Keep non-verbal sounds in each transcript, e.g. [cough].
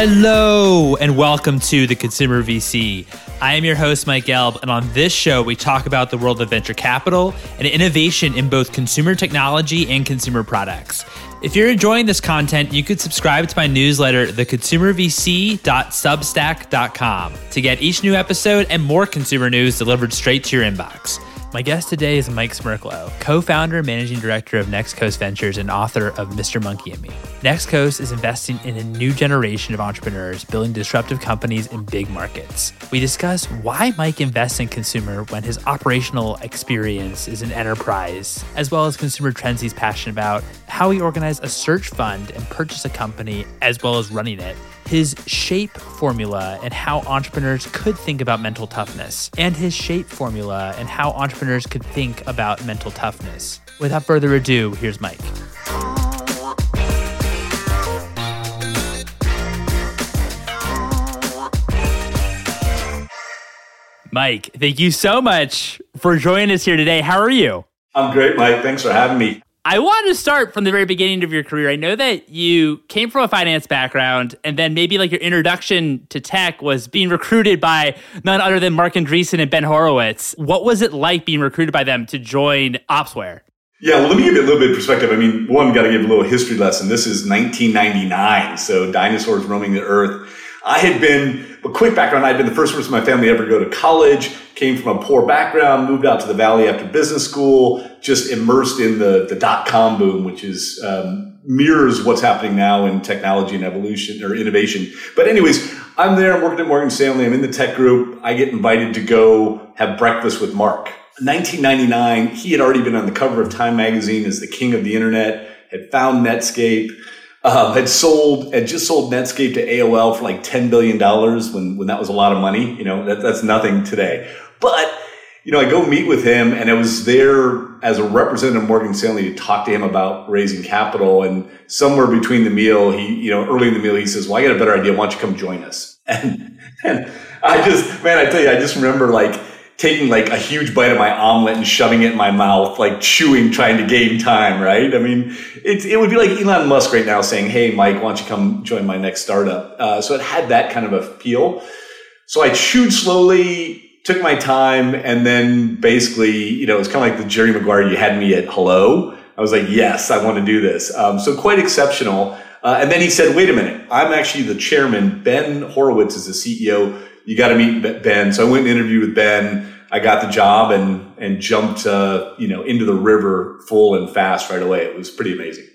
Hello, and welcome to the Consumer VC. I am your host, Mike Gelb, and on this show, we talk about the world of venture capital and innovation in both consumer technology and consumer products. If you're enjoying this content, you could subscribe to my newsletter, theconsumervc.substack.com, to get each new episode and more consumer news delivered straight to your inbox. My guest today is Mike Smerklo, co founder and managing director of Next Coast Ventures and author of Mr. Monkey and Me. Next Coast is investing in a new generation of entrepreneurs building disruptive companies in big markets. We discuss why Mike invests in consumer when his operational experience is in enterprise, as well as consumer trends he's passionate about, how he organized a search fund and purchased a company, as well as running it his shape formula and how entrepreneurs could think about mental toughness, and his shape formula and how entrepreneurs could think about mental toughness. Without further ado, here's Mike. Mike, thank you so much for joining us here today. How are you? I'm great, Mike. Thanks for having me. I want to start from the very beginning of your career. I know that you came from a finance background, and then maybe like your introduction to tech was being recruited by none other than Marc Andreessen and Ben Horowitz. What was it like being recruited by them to join Opsware? Yeah, well, let me give you a little bit of perspective. I mean, one, got to give a little history lesson. This is 1999, so dinosaurs roaming the earth. I had been, a quick background, I'd been the first person in my family ever to go to college, came from a poor background, moved out to the Valley after business school, just immersed in the, the dot com boom, which is, um, mirrors what's happening now in technology and evolution or innovation. But anyways, I'm there, I'm working at Morgan Stanley, I'm in the tech group. I get invited to go have breakfast with Marc. 1999, he had already been on the cover of Time magazine as the king of the internet, had found Netscape uh, had sold had just sold Netscape to AOL for like ten billion dollars when when that was a lot of money. You know that, that's nothing today. But you know, I go meet with him, and I was there as a representative of Morgan Stanley to talk to him about raising capital. And somewhere between the meal, he you know early in the meal, he says, "Well, I got a better idea. Why don't you come join us?" [laughs] And and I just man, I tell you, I just remember like taking like a huge bite of my omelet and shoving it in my mouth, like chewing, trying to gain time, right? I mean, it, it would be like Elon Musk right now saying, Hey, Mike, why don't you come join my next startup? Uh, so it had that kind of appeal. So I chewed slowly, took my time, and then basically, you know, it was kind of like the Jerry Maguire, you had me at hello. I was like, yes, I want to do this. Um, so quite exceptional. Uh, and then he said, wait a minute, I'm actually the chairman. Ben Horowitz is the CEO you got to meet Ben. So I went and interviewed with Ben. I got the job and and jumped uh, you know into the river full and fast right away. It was pretty amazing.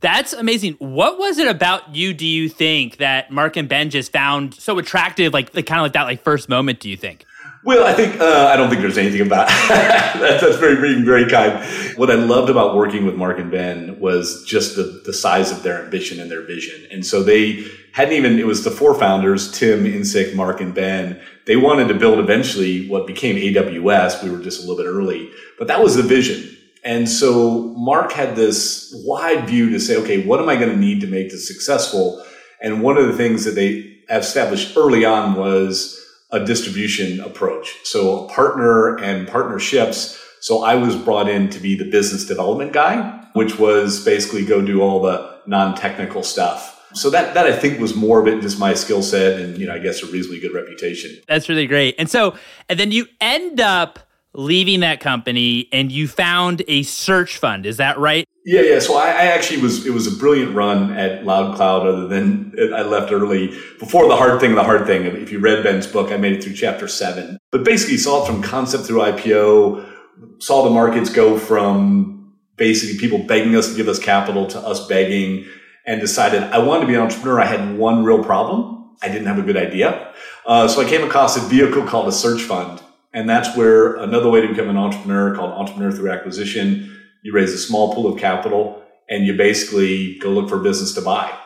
That's amazing. What was it about you? Do you think that Marc and Ben just found so attractive? Like, like kind of like that, like first moment. Do you think? Well, I think uh, I don't think there's anything about [laughs] that. that's very, very, very kind. What I loved about working with Marc and Ben was just the the size of their ambition and their vision. And so they hadn't even. It was the four founders: Tim, Insik, Marc, and Ben. They wanted to build eventually what became AWS. We were just a little bit early, but that was the vision. And so Marc had this wide view to say, okay, what am I going to need to make this successful? And one of the things that they established early on was a distribution approach. So a partner and partnerships. So I was brought in to be the business development guy, which was basically go do all the non-technical stuff. So that that I think was more of it just my skill set and you know I guess a reasonably good reputation. That's really great. And so and then you end up leaving that company and you found a search fund. Is that right? Yeah, yeah. So I, I, actually was, it was a brilliant run at Loudcloud other than I left early before the hard thing, the hard thing. If you read Ben's book, I made it through chapter seven, but basically saw it from concept through IPO, saw the markets go from basically people begging us to give us capital to us begging and decided I wanted to be an entrepreneur. I had one real problem. I didn't have a good idea. Uh, so I came across a vehicle called a search fund. And that's where another way to become an entrepreneur called entrepreneur through acquisition you raise a small pool of capital and you basically go look for a business to buy.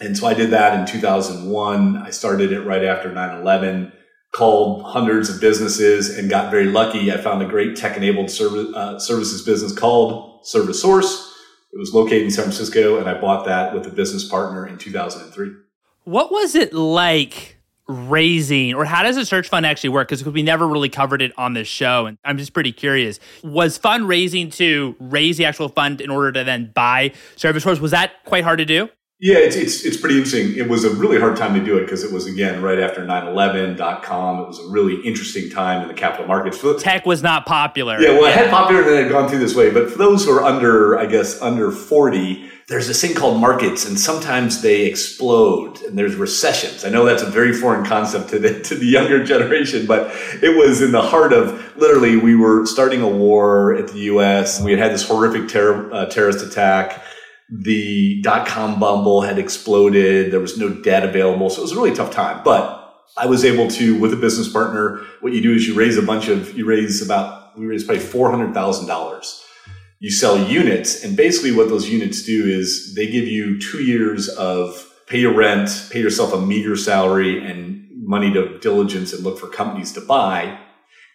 And so I did that in 2001. I started it right after 9-11, called hundreds of businesses and got very lucky. I found a great tech enabled service, uh, services business called ServiceSource. It was located in San Francisco and I bought that with a business partner in 2003. What was it like raising or how does a search fund actually work? Because we never really covered it on this show and i'm just pretty curious. Was fundraising to raise the actual fund in order to then buy ServiceSource was that quite hard to do Yeah, it's, it's, it's pretty interesting. It was a really hard time to do it because it was, again, right after 9-11.com. It was a really interesting time in the capital markets. Tech was not popular. Yeah, well, it had popular and then it had gone through this way. But for those who are under, I guess, under 40, there's this thing called markets and sometimes they explode and there's recessions. I know that's a very foreign concept to the, to the younger generation, but it was in the heart of literally we were starting a war at the U.S. We had had this horrific terror, uh, terrorist attack the dot com bubble had exploded. There was no debt available. So it was a really tough time. But I was able to, with a business partner, what you do is you raise a bunch of, you raise about, we raised probably $400,000. You sell units. And basically what those units do is they give you two years of pay your rent, pay yourself a meager salary and money to diligence and look for companies to buy.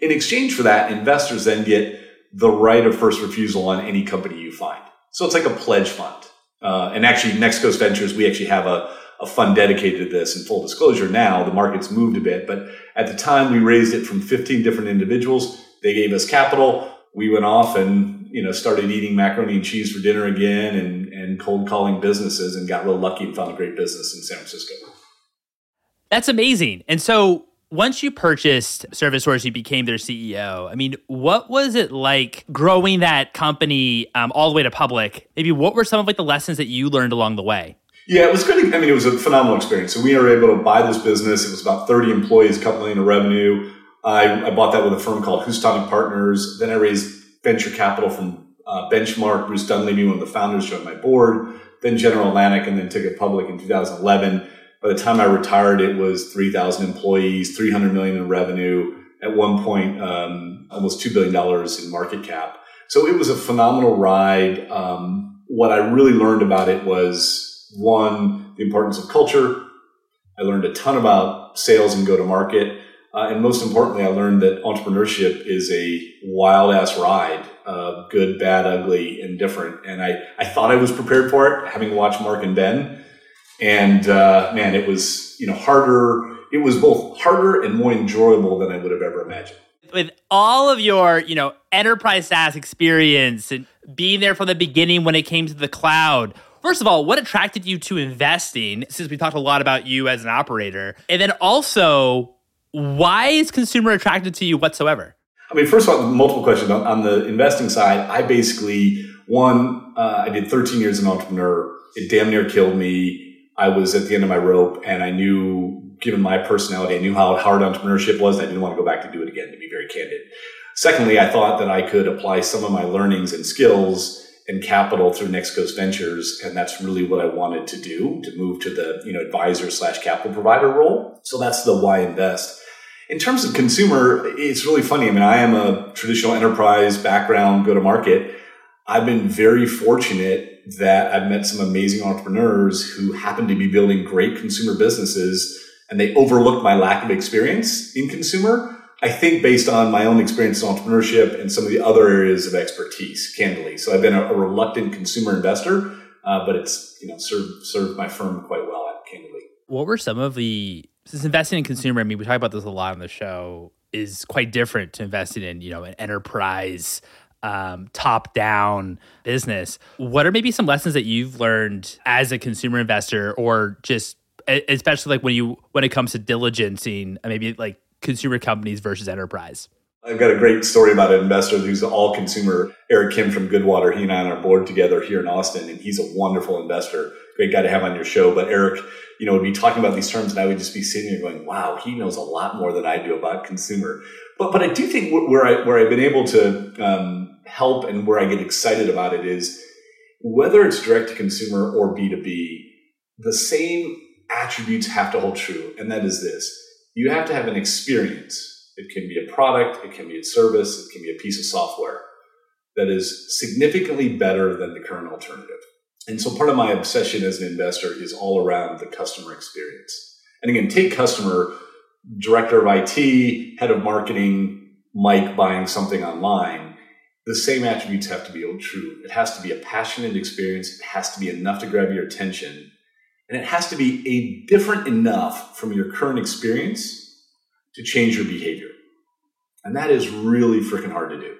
In exchange for that, investors then get the right of first refusal on any company you find. So it's like a pledge fund. Uh, and actually, Next Coast Ventures, we actually have a, a fund dedicated to this. In full disclosure, now the market's moved a bit, but at the time we raised it from 15 different individuals. They gave us capital. We went off and you know started eating macaroni and cheese for dinner again, and and cold calling businesses, and got real lucky and found a great business in San Francisco. That's amazing. And so once you purchased ServiceSource, you became their CEO. I mean, what was it like growing that company um, all the way to public? Maybe what were some of like the lessons that you learned along the way? Yeah, it was good. I mean, it was a phenomenal experience. So we were able to buy this business. It was about 30 employees, a couple million of revenue. I, I bought that with a firm called Housatonic Partners. Then I raised venture capital from uh, Benchmark. Bruce Dunlevie, one of the founders, joined my board. Then General Atlantic, and then took it public in 2011 by the time I retired, it was 3,000 employees, 300 million in revenue. At one point, um, almost $2 billion in market cap. So it was a phenomenal ride. Um, what I really learned about it was one, the importance of culture. I learned a ton about sales and go to market. Uh, and most importantly, I learned that entrepreneurship is a wild ass ride, uh, good, bad, ugly, and different. And I, I thought I was prepared for it, having watched Marc and Ben. And uh, man, it was you know harder. It was both harder and more enjoyable than I would have ever imagined. With all of your you know enterprise SaaS experience and being there from the beginning when it came to the cloud. First of all, what attracted you to investing? Since we talked a lot about you as an operator, and then also, why is consumer attracted to you whatsoever? I mean, first of all, multiple questions on, on the investing side. I basically one, uh, I did 13 years as an entrepreneur. It damn near killed me I was at the end of my rope and I knew, given my personality, I knew how hard entrepreneurship was. I didn't want to go back to do it again, to be very candid. Secondly, I thought that I could apply some of my learnings and skills and capital through Next Coast Ventures. And that's really what I wanted to do to move to the, you know, advisor slash capital provider role. So that's the why invest. In terms of consumer, it's really funny. I mean, I am a traditional enterprise background, go to market. I've been very fortunate that I've met some amazing entrepreneurs who happen to be building great consumer businesses and they overlooked my lack of experience in consumer. I think based on my own experience in entrepreneurship and some of the other areas of expertise, candidly. So I've been a, a reluctant consumer investor, uh, but it's you know served served my firm quite well, candidly. What were some of the since investing in consumer? I mean, we talk about this a lot on the show. Is quite different to investing in you know an enterprise um, top down business. What are maybe some lessons that you've learned as a consumer investor or just especially like when you when it comes to diligencing maybe like consumer companies versus enterprise? I've got a great story about an investor who's all consumer. Eric Kim from Goodwater. He and I on our board together here in Austin, and he's a wonderful investor. Great guy to have on your show. But Eric, you know, would be talking about these terms, and I would just be sitting there going, "Wow, he knows a lot more than I do about consumer." But but I do think where I where I've been able to um, help and where I get excited about it is whether it's direct to consumer or B2B, the same attributes have to hold true. And that is this you have to have an experience. It can be a product, it can be a service, it can be a piece of software that is significantly better than the current alternative. And so part of my obsession as an investor is all around the customer experience. And again, take customer, director of IT, head of marketing, Mike buying something online the same attributes have to be old true. It has to be a passionate experience. It has to be enough to grab your attention. And it has to be a different enough from your current experience to change your behavior. And that is really freaking hard to do.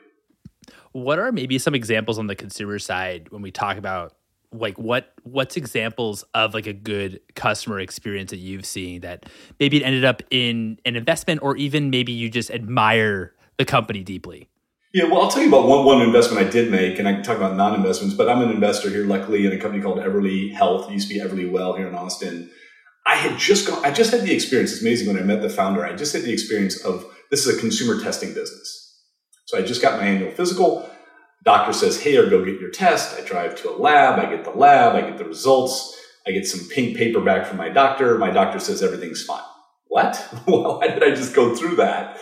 What are maybe some examples on the consumer side when we talk about like what what's examples of like a good customer experience that you've seen that maybe it ended up in an investment or even maybe you just admire the company deeply? Yeah, well, I'll tell you about one, one investment I did make, and I can talk about non investments, but I'm an investor here, luckily, in a company called Everly Health. It used to be Everlywell here in Austin. I had just gone, I just had the experience. It's amazing when I met the founder, I just had the experience of this is a consumer testing business. So I just got my annual physical. Doctor says, Hey, or go get your test. I drive to a lab. I get the lab. I get the results. I get some pink paper back from my doctor. My doctor says everything's fine. What? [laughs] why did I just go through that?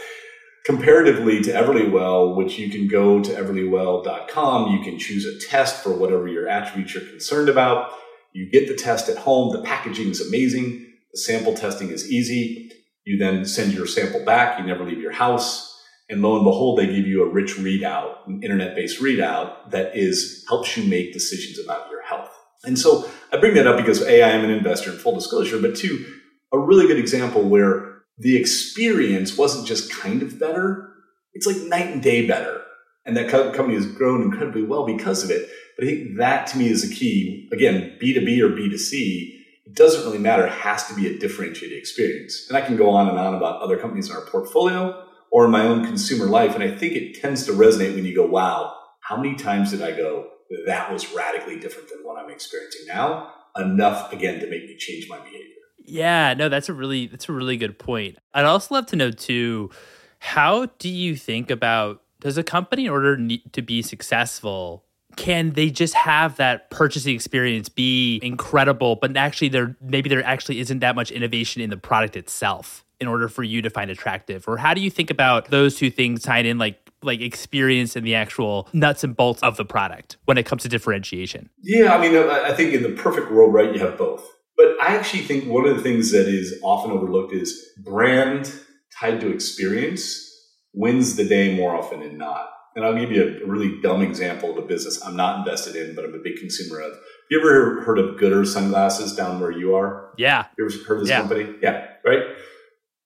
Comparatively to Everlywell, which you can go to everlywell.com, you can choose a test for whatever your attributes you're concerned about. You get the test at home. The packaging is amazing. The sample testing is easy. You then send your sample back. You never leave your house. And lo and behold, they give you a rich readout, an internet-based readout that is helps you make decisions about your health. And so I bring that up because A, I am an investor in full disclosure, but two, a really good example where the experience wasn't just kind of better, it's like night and day better. And that company has grown incredibly well because of it. But I think that to me is the key. Again, B2B or B2C, it doesn't really matter. It has to be a differentiated experience. And I can go on and on about other companies in our portfolio or in my own consumer life. And I think it tends to resonate when you go, wow, how many times did I go, that was radically different than what I'm experiencing now? Enough again to make me change my behavior. Yeah, no, that's a really that's a really good point. I'd also love to know too, how do you think about does a company in order to be successful can they just have that purchasing experience be incredible but actually there maybe there actually isn't that much innovation in the product itself in order for you to find attractive? Or how do you think about those two things tied in like like experience and the actual nuts and bolts of the product when it comes to differentiation? Yeah i mean i think in the perfect world right you have both but i actually think one of the things that is often overlooked is brand tied to experience wins the day more often than not and I'll give you a really dumb example of a business I'm not invested in, but I'm a big consumer of. Have you ever heard of Goodr sunglasses down where you are? Yeah. You ever heard of this yeah. company? Yeah, right?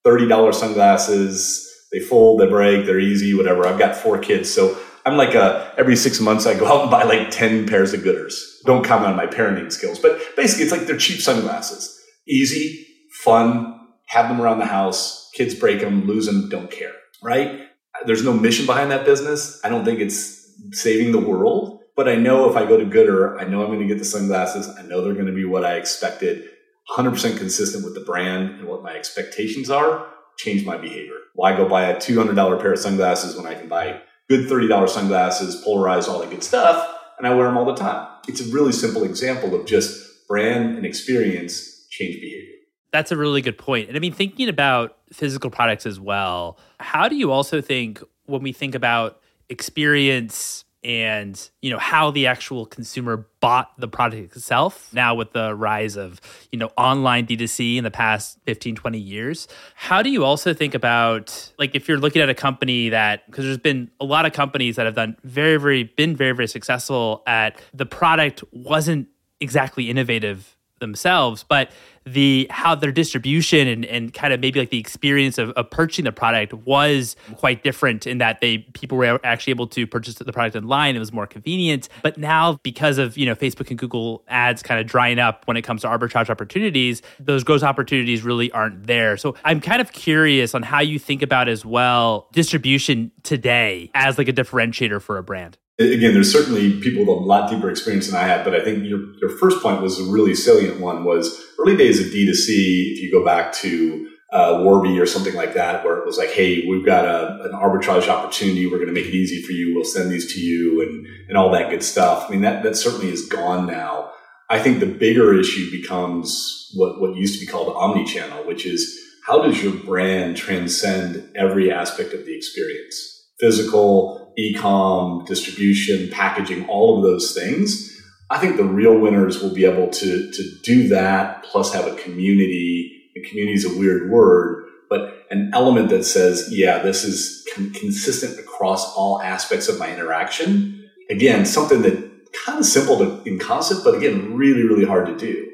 $30 sunglasses. They fold, they break, they're easy, whatever. I've got four kids. So I'm like a, every six months I go out and buy like 10 pairs of Goodrs. Don't comment on my parenting skills, but basically it's like they're cheap sunglasses. Easy, fun, have them around the house. Kids break them, lose them, don't care, right? There's no mission behind that business. I don't think it's saving the world, but I know if I go to Goodr, I know I'm going to get the sunglasses. I know they're going to be what I expected, 100% consistent with the brand and what my expectations are. Change my behavior. Why go buy a $200 pair of sunglasses when I can buy good $30 sunglasses, polarized, all that good stuff, and I wear them all the time? It's a really simple example of just brand and experience change behavior. That's a really good point. And I mean, thinking about physical products as well, how do you also think when we think about experience and you know how the actual consumer bought the product itself now with the rise of you know online d2c in the past 15 20 years. How do you also think about like if you're looking at a company that because there's been a lot of companies that have done very very been very very successful at the product wasn't exactly innovative themselves, but the how their distribution and, and kind of maybe like the experience of, of purchasing the product was quite different in that they people were actually able to purchase the product online. It was more convenient. But now because of you know Facebook and Google ads kind of drying up when it comes to arbitrage opportunities, those growth opportunities really aren't there. So I'm kind of curious on how you think about as well distribution today as like a differentiator for a brand again, there's certainly people with a lot deeper experience than I have, but I think your, your first point was a really salient one was early days of D2C. If you go back to uh, Warby or something like that, where it was like, Hey, we've got a, an arbitrage opportunity. We're going to make it easy for you. We'll send these to you and, and all that good stuff. I mean, that, that certainly is gone now. I think the bigger issue becomes what, what used to be called omni-channel, which is how does your brand transcend every aspect of the experience? Physical, e-com, distribution, packaging, all of those things. I think the real winners will be able to, to do that plus have a community. And community is a weird word, but an element that says, yeah, this is con- consistent across all aspects of my interaction. Again, something that kind of simple to, in concept, but again, really, really hard to do.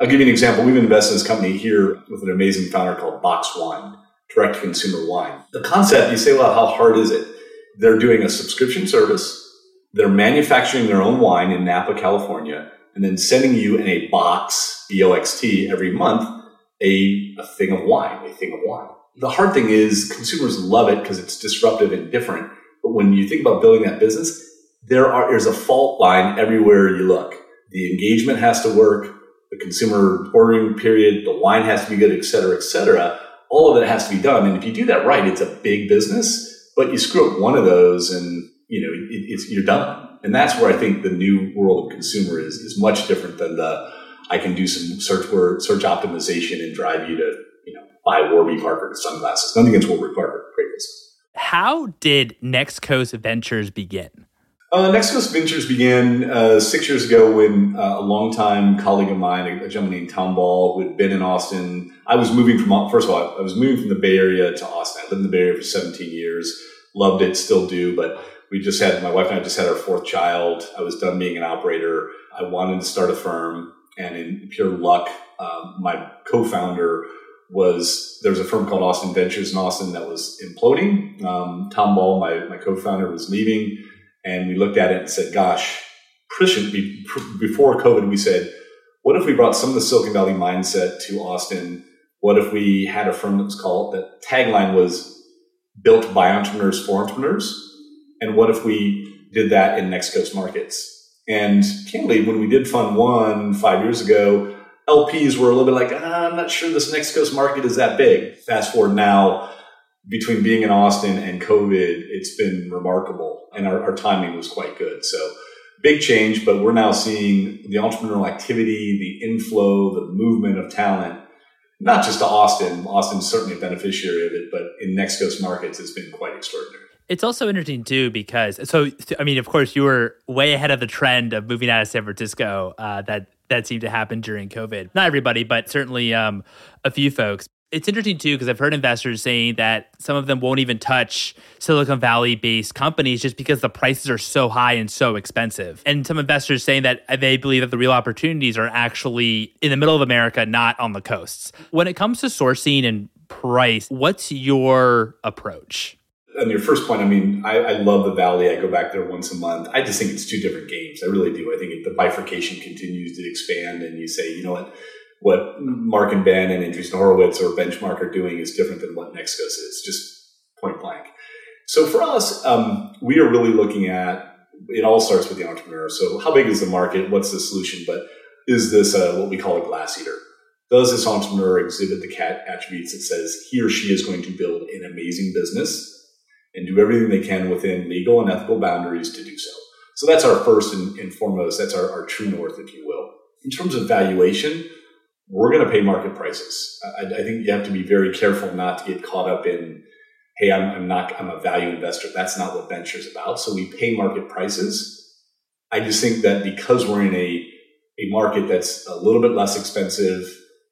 I'll give you an example. We've invested in this company here with an amazing founder called Box Wine, direct to consumer wine. The concept, you say, well, how hard is it? They're doing a subscription service. They're manufacturing their own wine in Napa, California. and then sending you in a box, B-O-X-T, every month, a, a thing of wine, a thing of wine. The hard thing is consumers love it because it's disruptive and different. But when you think about building that business, there are, there's a fault line everywhere you look. The engagement has to work, the consumer ordering period, the wine has to be good, et cetera, et cetera. All of it has to be done. And if you do that right, it's a big business, but you screw up one of those and, you know, it, it's, you're done. And that's where I think the new world of consumer is, is much different than the, I can do some search word, search optimization and drive you to, you know, buy Warby Parker sunglasses. Nothing against Warby Parker. Great business. How did Next Coast Ventures begin? Uh, Next Coast Ventures began uh, six years ago when uh, a longtime colleague of mine, a, gentleman named Tom Ball, who had been in Austin. I was moving from, first of all, I was moving from the Bay Area to Austin. I lived in the Bay Area for 17 years, loved it, still do, but we just had, my wife and I just had our fourth child. I was done being an operator. I wanted to start a firm, and in pure luck, um, my co founder was there was a firm called Austin Ventures in Austin that was imploding. Um, Tom Ball, my, my co founder, was leaving and we looked at it and said, gosh, before COVID, we said, what if we brought some of the Silicon Valley mindset to Austin? What if we had a firm that was called, the tagline was built by entrepreneurs for entrepreneurs? And what if we did that in Next Coast markets? And candidly, when we did Fund One five years ago, LPs were a little bit like, ah, I'm not sure this Next Coast market is that big. Fast forward now, between being in Austin and COVID, it's been remarkable. And our, our, timing was quite good. So big change, but we're now seeing the entrepreneurial activity, the inflow, the movement of talent, not just to Austin. Austin's certainly a beneficiary of it, but in Next Coast markets, it's been quite extraordinary. It's also interesting too because so I mean, of course, you were way ahead of the trend of moving out of San Francisco. Uh, that that seemed to happen during COVID. Not everybody, but certainly um, a few folks it's interesting too because I've heard investors saying that some of them won't even touch Silicon Valley based companies just because the prices are so high and so expensive. And some investors saying that they believe that the real opportunities are actually in the middle of America, not on the coasts. When it comes to sourcing and price, what's your approach? on your first point, I mean, I, I, love the Valley. I go back there once a month. I just think it's two different games. I really do. I think the bifurcation continues to expand, and you say, you know what, what Marc and Ben and Andreessen Horowitz or Benchmark are doing is different than what Coast is, just point blank. So for us, um, we are really looking at it all starts with the entrepreneur. So how big is the market? What's the solution? But is this a, what we call a glass eater? Does this entrepreneur exhibit the cat attributes that says he or she is going to build an amazing business and do everything they can within legal and ethical boundaries to do so? So that's our first and, and foremost. That's our, our true north, if you will. In terms of valuation, we're going to pay market prices. I, I, think you have to be very careful not to get caught up in, hey, I'm, I'm not, I'm a value investor. That's not what venture is about. So we pay market prices. I just think that because we're in a, a market that's a little bit less expensive,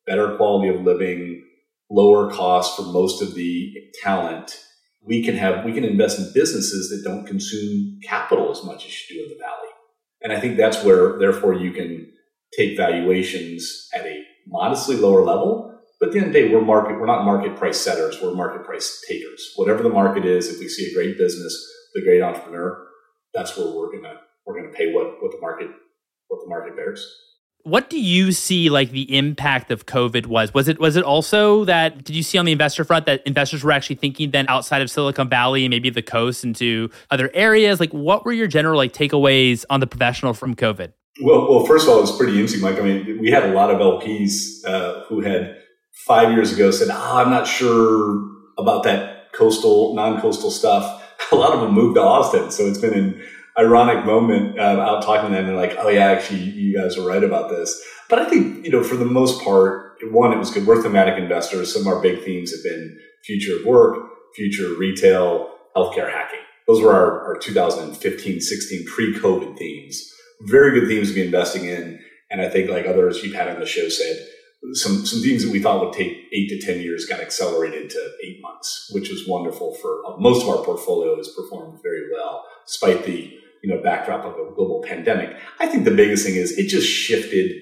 better quality of living, lower cost for most of the talent, we can have, we can invest in businesses that don't consume capital as much as you do in the Valley. And I think that's where, therefore, you can take valuations at a modestly lower level. But at the end of the day, we're market, we're not market price setters, we're market price takers. Whatever the market is, if we see a great business, the great entrepreneur, that's where we're gonna we're gonna pay what what the market what the market bears. What do you see like the impact of COVID was? Was it was it also that did you see on the investor front that investors were actually thinking then outside of Silicon Valley and maybe the coast into other areas? Like what were your general like takeaways on the professional from COVID? Well, well, first of all, it was pretty interesting, Mike. I mean, we had a lot of LPs uh, who had five years ago said, oh, I'm not sure about that coastal, non-coastal stuff. [laughs] A lot of them moved to Austin. So it's been an ironic moment uh, out talking to them. They're like, oh, yeah, actually, you guys are right about this. But I think, you know, for the most part, one, it was good. We're thematic investors. Some of our big themes have been future of work, future retail, healthcare hacking. Those were our, our 2015, 16 pre-COVID themes very good themes to be investing in. And I think like others you've had on the show said, some, some themes that we thought would take eight to 10 years got accelerated to eight months, which was wonderful for uh, most of our portfolio has performed very well, despite the, you know, backdrop of a global pandemic. I think the biggest thing is it just shifted.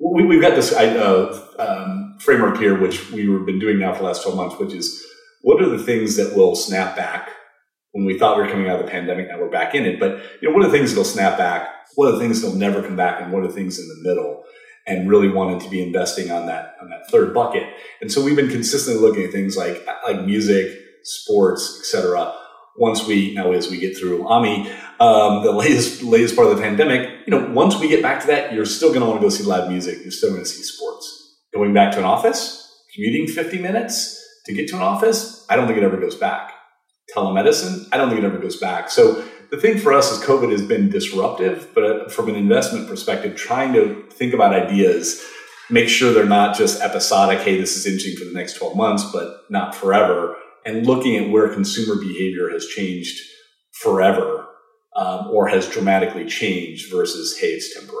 We, have got this uh, um, framework here, which we've been doing now for the last 12 months, which is what are the things that will snap back when we thought we were coming out of the pandemic. Now we're back in it. But you know, one of the things that'll snap back? What are the things that'll never come back? And what are the things in the middle? And really wanted to be investing on that on that third bucket. And so we've been consistently looking at things like like music, sports, etc. Once we now as we get through Ami, um, the latest latest part of the pandemic, you know, once we get back to that, you're still going to want to go see live music. You're still going to see sports. Going back to an office, commuting 50 minutes to get to an office, I don't think it ever goes back telemedicine, I don't think it ever goes back. So the thing for us is COVID has been disruptive, but uh, from an investment perspective, trying to think about ideas, make sure they're not just episodic, hey, this is interesting for the next 12 months, but not forever, and looking at where consumer behavior has changed forever um, or has dramatically changed versus, hey, it's temporary.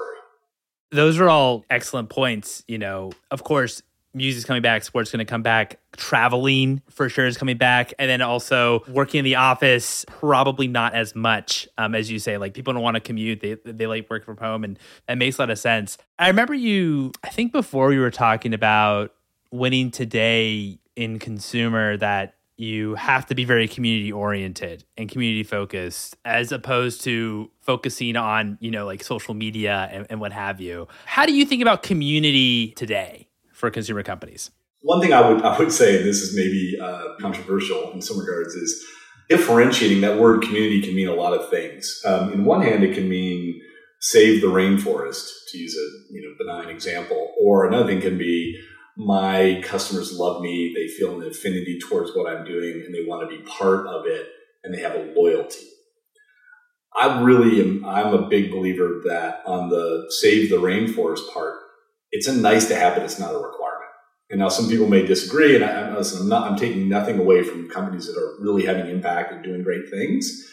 Those are all excellent points. You know, of course, music's coming back, sports going to come back, traveling for sure is coming back, and then also working in the office probably not as much um, as you say. Like people don't want to commute; they they like work from home, and that makes a lot of sense. I remember you. I think before we were talking about winning today in consumer that you have to be very community oriented and community focused as opposed to focusing on you know like social media and, and what have you how do you think about community today for consumer companies? One thing I would I would say, and this is maybe uh, controversial in some regards, is differentiating. That word community can mean a lot of things. Um, in one hand, it can mean save the rainforest, to use a you know benign example, or another thing can be my customers love me, they feel an affinity towards what I'm doing, and they want to be part of it, and they have a loyalty. I really am. I'm a big believer that on the save the rainforest part, it's a nice to have, but it's not a requirement. And now some people may disagree, and I, listen, I'm not, I'm taking nothing away from companies that are really having impact and doing great things.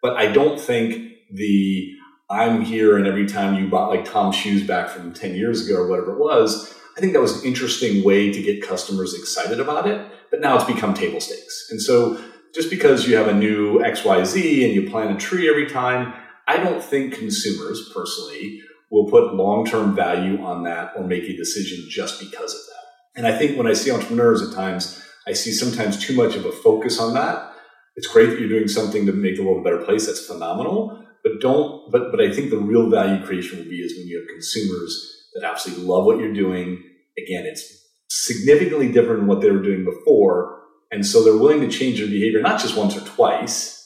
But I don't think the I'm here and every time you bought like Tom's shoes back from 10 years ago or whatever it was, I think that was an interesting way to get customers excited about it. But now it's become table stakes. And so just because you have a new XYZ and you plant a tree every time, I don't think consumers personally will put long term value on that or make a decision just because of that. And I think when I see entrepreneurs at times, I see sometimes too much of a focus on that. It's great that you're doing something to make the world a better place. That's phenomenal. But don't, but, but I think the real value creation will be is when you have consumers that absolutely love what you're doing. Again, it's significantly different than what they were doing before. And so they're willing to change their behavior, not just once or twice,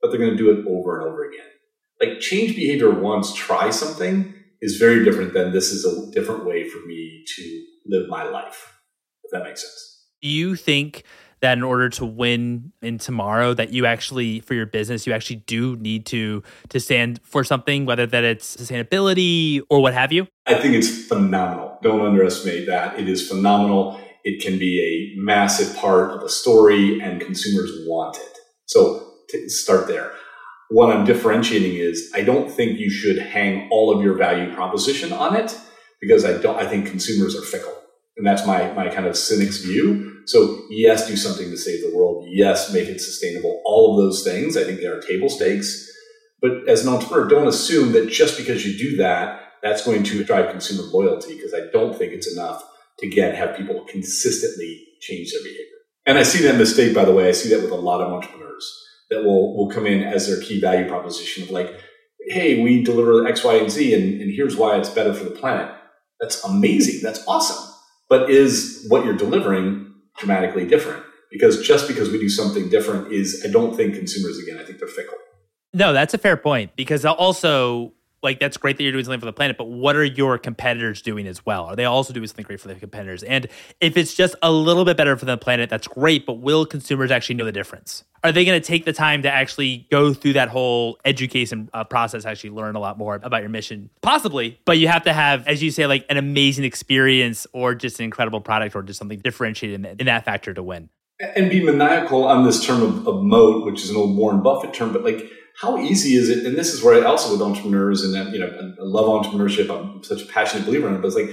but they're going to do it over and over again. Like change behavior once, try something, is very different than this is a different way for me to live my life. If that makes sense. Do you think that in order to win in tomorrow that you actually for your business you actually do need to to stand for something whether that it's sustainability or what have you? I think it's phenomenal. Don't underestimate that. It is phenomenal. It can be a massive part of a story and consumers want it. So start there what I'm differentiating is I don't think you should hang all of your value proposition on it because I don't, I think consumers are fickle. And that's my, my kind of cynic's view. So yes, do something to save the world. Yes, make it sustainable. All of those things, I think they are table stakes. But as an entrepreneur, don't assume that just because you do that, that's going to drive consumer loyalty because I don't think it's enough to get, have people consistently change their behavior. And I see that mistake, by the way. I see that with a lot of entrepreneurs that will will come in as their key value proposition of like, hey, we deliver X, Y, and Z, and, and here's why it's better for the planet. That's amazing. That's awesome. But is what you're delivering dramatically different? Because just because we do something different is, I don't think consumers, again, I think they're fickle. No, that's a fair point because also like that's great that you're doing something for the planet, but what are your competitors doing as well? Are they also doing something great for the competitors? And if it's just a little bit better for the planet, that's great, but will consumers actually know the difference? Are they going to take the time to actually go through that whole education uh, process, actually learn a lot more about your mission? Possibly, but you have to have, as you say, like an amazing experience or just an incredible product or just something differentiated in, in that factor to win. And be maniacal on this term of, of moat, which is an old Warren Buffett term, but like how easy is it? And this is where I also with entrepreneurs and you know I love entrepreneurship. I'm such a passionate believer in it. But it's like,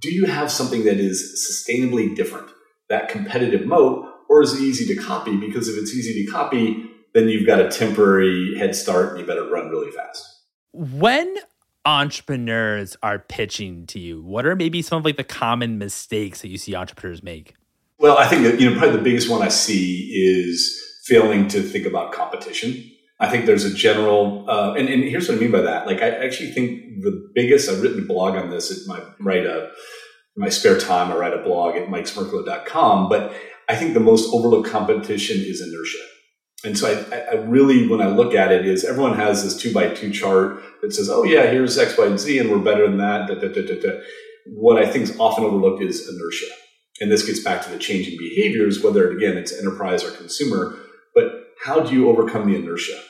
do you have something that is sustainably different? That competitive moat, or is it easy to copy? Because if it's easy to copy, then you've got a temporary head start and you better run really fast. When entrepreneurs are pitching to you, what are maybe some of like the common mistakes that you see entrepreneurs make? Well, I think that you know probably the biggest one I see is failing to think about competition. I think there's a general, uh, and, and here's what I mean by that. Like, I actually think the biggest, I've written a blog on this at my, write a, my spare time, I write a blog at mikesmerklo.com, but I think the most overlooked competition is inertia. And so I, I, really, when I look at it, is everyone has this two by two chart that says, "Oh yeah, here's X, Y, and Z, and we're better than that." Da, da, da, what I think is often overlooked is inertia, and this gets back to the changing behaviors, whether again it's enterprise or consumer. But how do you overcome the inertia?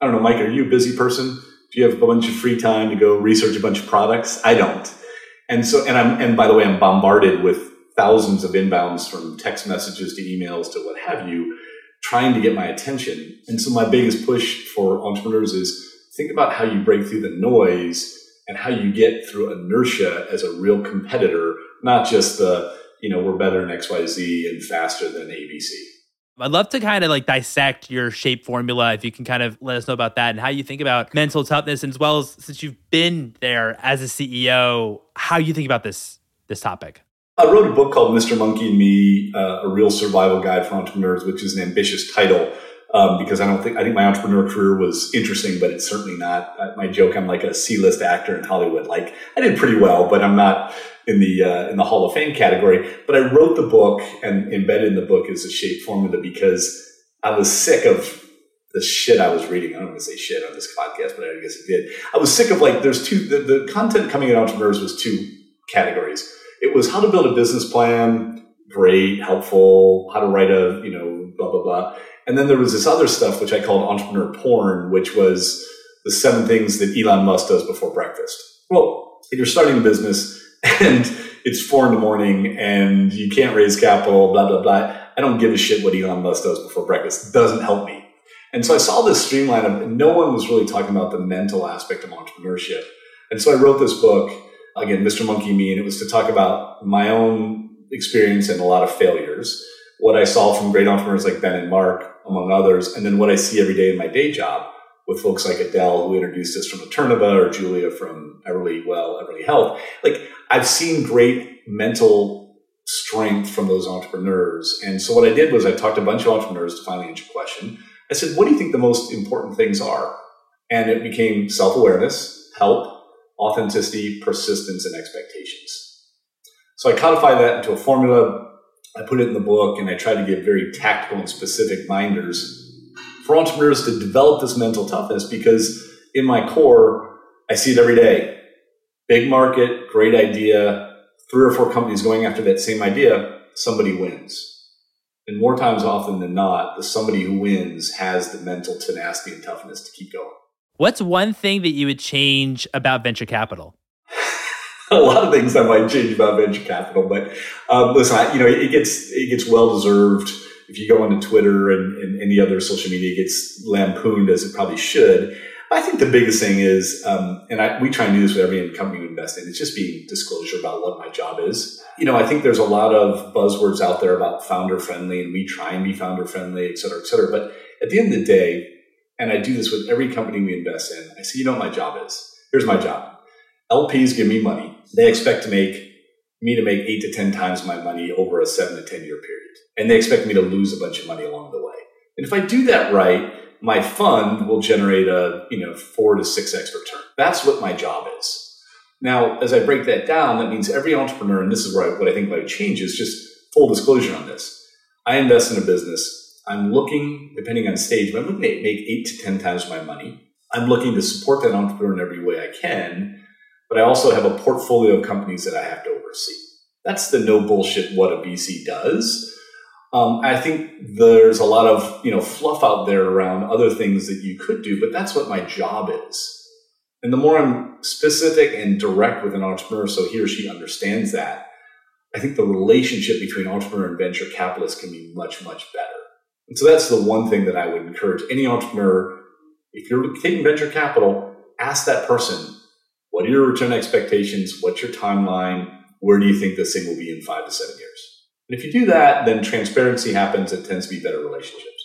I don't know, Mike. Are you a busy person? Do you have a bunch of free time to go research a bunch of products? I don't. And so, and I'm, and by the way, I'm bombarded with thousands of inbounds from text messages to emails to what have you trying to get my attention. And so my biggest push for entrepreneurs is think about how you break through the noise and how you get through inertia as a real competitor, not just the, you know, we're better than XYZ and faster than ABC. I'd love to kind of like dissect your shape formula if you can kind of let us know about that and how you think about mental toughness and as well as since you've been there as a CEO, how you think about this this topic. I wrote a book called Mr. Monkey and Me, uh, a real survival guide for entrepreneurs, which is an ambitious title um, because I don't think I think my entrepreneur career was interesting, but it's certainly not. Uh, my joke: I'm like a C-list actor in Hollywood. Like I did pretty well, but I'm not in the uh, in the Hall of Fame category. But I wrote the book, and embedded in the book is a shape formula because I was sick of the shit I was reading. I don't want to say shit on this podcast, but I guess it did. I was sick of like there's two the, the content coming at entrepreneurs was two categories it was how to build a business plan, great, helpful, how to write a, you know, blah, blah, blah. And then there was this other stuff, which I called entrepreneur porn, which was the seven things that Elon Musk does before breakfast. Well, if you're starting a business [laughs] and it's four in the morning and you can't raise capital, blah, blah, blah. I don't give a shit what Elon Musk does before breakfast. It doesn't help me. And so I saw this streamline of no one was really talking about the mental aspect of entrepreneurship. And so I wrote this book again, Mr. Monkey Me, and it was to talk about my own experience and a lot of failures, what I saw from great entrepreneurs like Ben and Marc, among others, and then what I see every day in my day job with folks like Adele, who introduced us from Eternova, or Julia from Everlywell, Everly Health. Like, I've seen great mental strength from those entrepreneurs. And so what I did was I talked to a bunch of entrepreneurs to finally answer a question. I said, what do you think the most important things are? And it became self-awareness, help, authenticity, persistence, and expectations. So I codified that into a formula. I put it in the book and I tried to give very tactical and specific minders for entrepreneurs to develop this mental toughness because in my core, I see it every day. Big market, great idea, three or four companies going after that same idea, somebody wins. And more times often than not, the somebody who wins has the mental tenacity and toughness to keep going. What's one thing that you would change about venture capital? [laughs] [laughs] a lot of things I might change about venture capital, but um, listen, I, you know, it gets it gets well deserved. If you go onto Twitter and, and any other social media, it gets lampooned as it probably should. I think the biggest thing is, um, and I, we try and do this with every company we invest in, it's just being disclosure about what my job is. You know, I think there's a lot of buzzwords out there about founder friendly, and we try and be founder friendly, et cetera, et cetera. But at the end of the day, and I do this with every company we invest in. I say, you know what my job is? Here's my job. LPs give me money. They expect to make me to make eight to 10 times my money over a seven to 10 year period. And they expect me to lose a bunch of money along the way. And if I do that right, my fund will generate a, you know, four to six X return. That's what my job is. Now, as I break that down, that means every entrepreneur, and this is where I, what I think might change is just full disclosure on this. I invest in a business I'm looking, depending on stage, but I'm looking to make eight to 10 times my money. I'm looking to support that entrepreneur in every way I can, but I also have a portfolio of companies that I have to oversee. That's the no bullshit what a VC does. Um, I think there's a lot of you know fluff out there around other things that you could do, but that's what my job is. And the more I'm specific and direct with an entrepreneur, so he or she understands that, I think the relationship between entrepreneur and venture capitalist can be much, much better. And so that's the one thing that I would encourage any entrepreneur. If you're taking venture capital, ask that person, what are your return expectations? What's your timeline? Where do you think this thing will be in five to seven years? And if you do that, then transparency happens. It tends to be better relationships.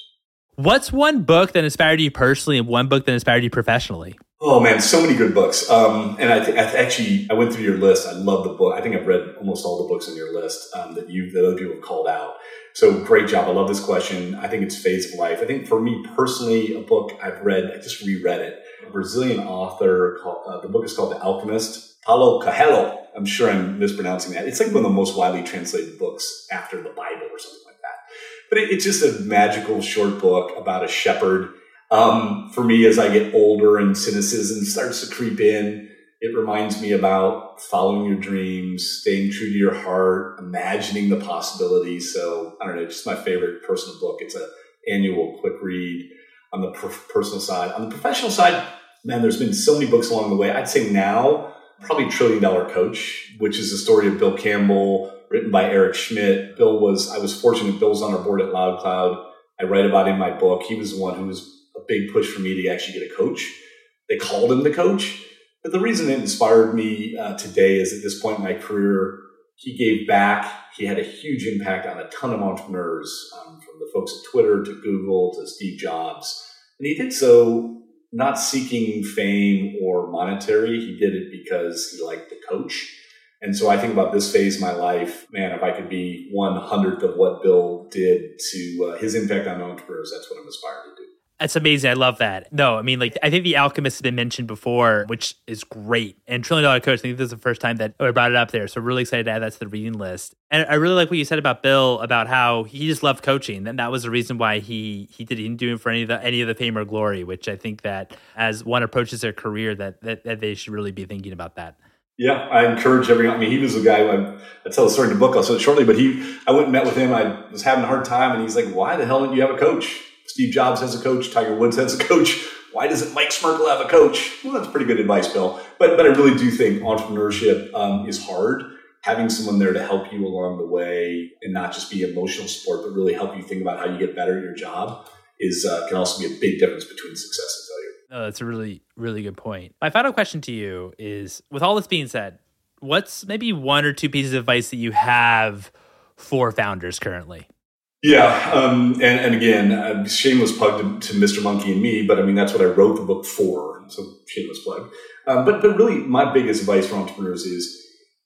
What's one book that inspired you personally and one book that inspired you professionally? Oh man, so many good books. Um, and I think I actually I went through your list. I love the book. I think I've read almost all the books on your list um, that you that other people have called out. So great job. I love this question. I think it's phase of life. I think for me personally, a book I've read, I just reread it. Brazilian author called uh, the book is called The Alchemist. Paulo Coelho. I'm sure I'm mispronouncing that. It's like one of the most widely translated books after the Bible or something like that. But it, it's just a magical short book about a shepherd. Um, for me, as I get older and cynicism starts to creep in, it reminds me about following your dreams, staying true to your heart, imagining the possibilities. So I don't know, just my favorite personal book. It's a annual quick read on the personal side. On the professional side, man, there's been so many books along the way. I'd say now probably Trillion Dollar Coach, which is the story of Bill Campbell, written by Eric Schmidt. Bill was I was fortunate. Bill was on our board at Loudcloud. I write about in my book. He was the one who was a big push for me to actually get a coach. They called him the coach but the reason it inspired me uh, today is at this point in my career, he gave back. He had a huge impact on a ton of entrepreneurs, um, the folks at Twitter to Google to Steve Jobs. And he did so not seeking fame or monetary. He did it because he liked the coach. And so I think about this phase of my life, man, if I could be one hundredth of what Bill did to uh, his impact on entrepreneurs, that's what I'm aspiring to do. That's amazing. I love that. No, I mean, like, I think The Alchemist has been mentioned before, which is great. And Trillion Dollar Coach, I think this is the first time that I brought it up there. So, really excited to add that to the reading list. And I really like what you said about Bill about how he just loved coaching. And that was the reason why he he did, he didn't do it for any of the any of the fame or glory, which I think that as one approaches their career, that, that, that they should really be thinking about that. Yeah, I encourage everyone. I mean, he was a guy. I, I tell the story in the book. I'll say it shortly, but he. I went and met with him. I was having a hard time, and he's like, "Why the hell didn't you have a coach?" Steve Jobs has a coach, Tiger Woods has a coach. Why doesn't Mike Smerklo have a coach? Well, that's pretty good advice, Bill. But but I really do think entrepreneurship um, is hard. Having someone there to help you along the way and not just be emotional support, but really help you think about how you get better at your job is uh, can also be a big difference between success and failure. Oh, that's a really really good point. My final question to you is: with all this being said, what's maybe one or two pieces of advice that you have for founders currently? Yeah, um, and, and again, uh, shameless plug to, to, Mr. Monkey and me, but I mean that's what I wrote the book for. So shameless plug. Um, but but really, my biggest advice for entrepreneurs is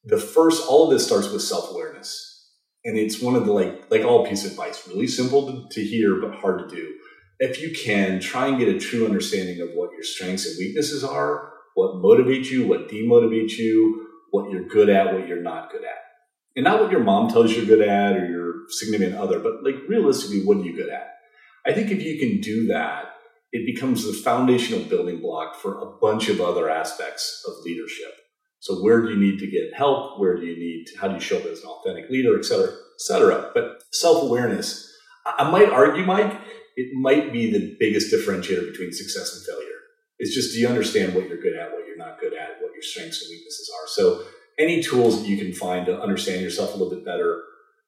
the first. All of this starts with self awareness, and it's one of the like like all piece of advice, really simple to, to hear but hard to do. If you can try and get a true understanding of what your strengths and weaknesses are, what motivates you, what demotivates you, what you're good at, what you're not good at and not what your mom tells you you're good at or your significant other, but like realistically, what are you good at? I think if you can do that, it becomes the foundational building block for a bunch of other aspects of leadership. So where do you need to get help? Where do you need to, how do you show up as an authentic leader, et cetera, et cetera. But self-awareness, I might argue, Mike, it might be the biggest differentiator between success and failure. It's just, do you understand what you're good at, what you're not good at, what your strengths and weaknesses are? So any tools that you can find to understand yourself a little bit better,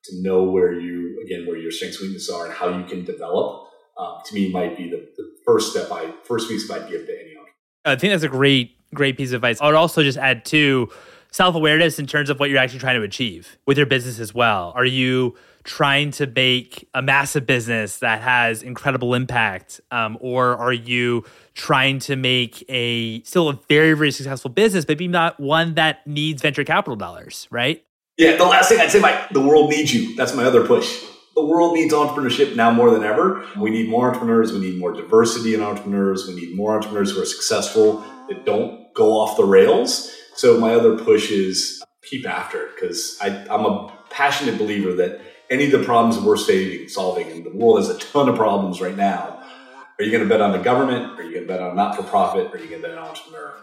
to know where you, again, where your strengths and weaknesses are and how you can develop, um, to me might be the, the, first step I, first piece of I'd give to any entrepreneur. I think that's a great, great piece of advice. I would also just add to self awareness in terms of what you're actually trying to achieve with your business as well. Are you trying to make a massive business that has incredible impact, um, or are you trying to make a still a very very successful business, but maybe not one that needs venture capital dollars, right? Yeah, the last thing I'd say, Mike, the world needs you. That's my other push. The world needs entrepreneurship now more than ever. We need more entrepreneurs. We need more diversity in entrepreneurs. We need more entrepreneurs who are successful that don't go off the rails. So my other push is keep after it because I'm a passionate believer that any of the problems we're saving, solving, and the world has a ton of problems right now. Are you going to bet on the government? Are you going to bet on a not for profit? Or are you going to bet on entrepreneur?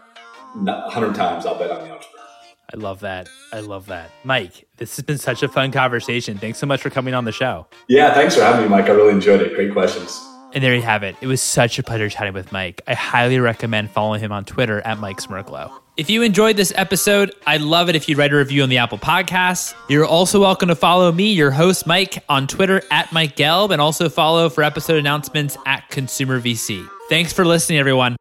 A hundred times, I'll bet on the entrepreneur. I love that. I love that. Mike, this has been such a fun conversation. Thanks so much for coming on the show. Yeah, thanks for having me, Mike. I really enjoyed it. Great questions. And there you have it. It was such a pleasure chatting with Mike. I highly recommend following him on Twitter at Mike Smerklo. If you enjoyed this episode, I'd love it if you'd write a review on the Apple Podcasts. You're also welcome to follow me, your host, Mike, on Twitter at Mike Gelb, and also follow for episode announcements at Consumer VC. Thanks for listening, everyone.